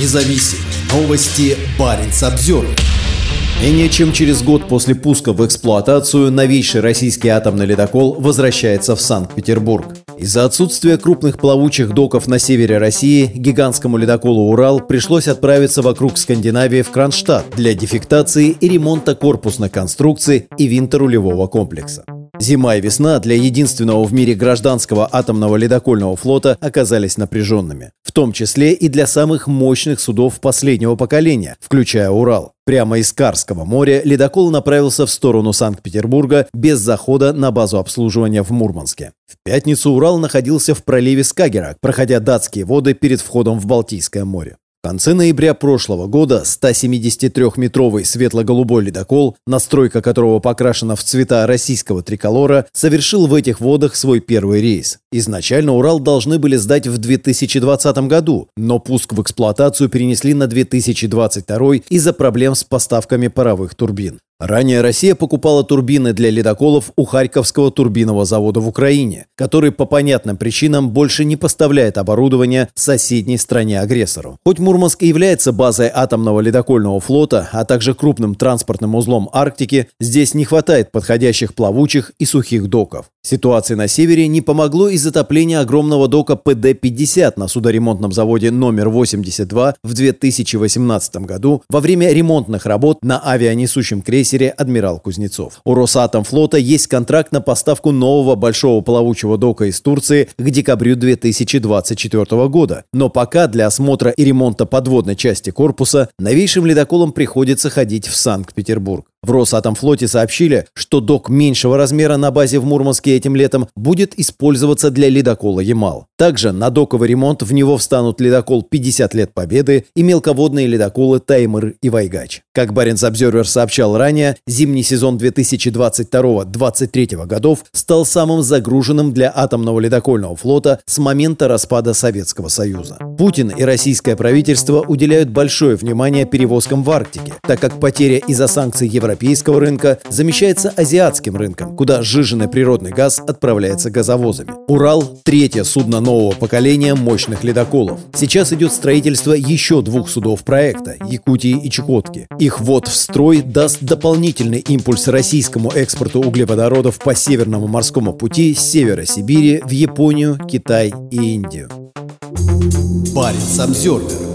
независим. Новости Баренц обзор. Менее чем через год после пуска в эксплуатацию новейший российский атомный ледокол возвращается в Санкт-Петербург. Из-за отсутствия крупных плавучих доков на севере России гигантскому ледоколу «Урал» пришлось отправиться вокруг Скандинавии в Кронштадт для дефектации и ремонта корпусной конструкции и винторулевого комплекса. Зима и весна для единственного в мире гражданского атомного ледокольного флота оказались напряженными, в том числе и для самых мощных судов последнего поколения, включая «Урал». Прямо из Карского моря ледокол направился в сторону Санкт-Петербурга без захода на базу обслуживания в Мурманске. В пятницу Урал находился в проливе Скагера, проходя датские воды перед входом в Балтийское море. В конце ноября прошлого года 173-метровый светло-голубой ледокол, настройка которого покрашена в цвета российского триколора, совершил в этих водах свой первый рейс. Изначально Урал должны были сдать в 2020 году, но пуск в эксплуатацию перенесли на 2022 из-за проблем с поставками паровых турбин. Ранее Россия покупала турбины для ледоколов у Харьковского турбинного завода в Украине, который по понятным причинам больше не поставляет оборудование соседней стране-агрессору. Хоть Мурманск и является базой атомного ледокольного флота, а также крупным транспортным узлом Арктики, здесь не хватает подходящих плавучих и сухих доков. Ситуации на севере не помогло и затопление огромного дока ПД-50 на судоремонтном заводе номер 82 в 2018 году во время ремонтных работ на авианесущем крейсере «Адмирал Кузнецов». У Росатомфлота есть контракт на поставку нового большого плавучего дока из Турции к декабрю 2024 года. Но пока для осмотра и ремонта подводной части корпуса новейшим ледоколам приходится ходить в Санкт-Петербург. В Росатомфлоте сообщили, что док меньшего размера на базе в Мурманске этим летом будет использоваться для ледокола «Ямал». Также на доковый ремонт в него встанут ледокол «50 лет Победы» и мелководные ледоколы «Таймыр» и «Вайгач». Как Баренц Обзервер сообщал ранее, зимний сезон 2022-2023 годов стал самым загруженным для атомного ледокольного флота с момента распада Советского Союза. Путин и российское правительство уделяют большое внимание перевозкам в Арктике, так как потеря из-за санкций Европейского европейского рынка замещается азиатским рынком, куда сжиженный природный газ отправляется газовозами. Урал – третье судно нового поколения мощных ледоколов. Сейчас идет строительство еще двух судов проекта – Якутии и Чукотки. Их ввод в строй даст дополнительный импульс российскому экспорту углеводородов по Северному морскому пути с севера Сибири в Японию, Китай и Индию. Парень Самсервер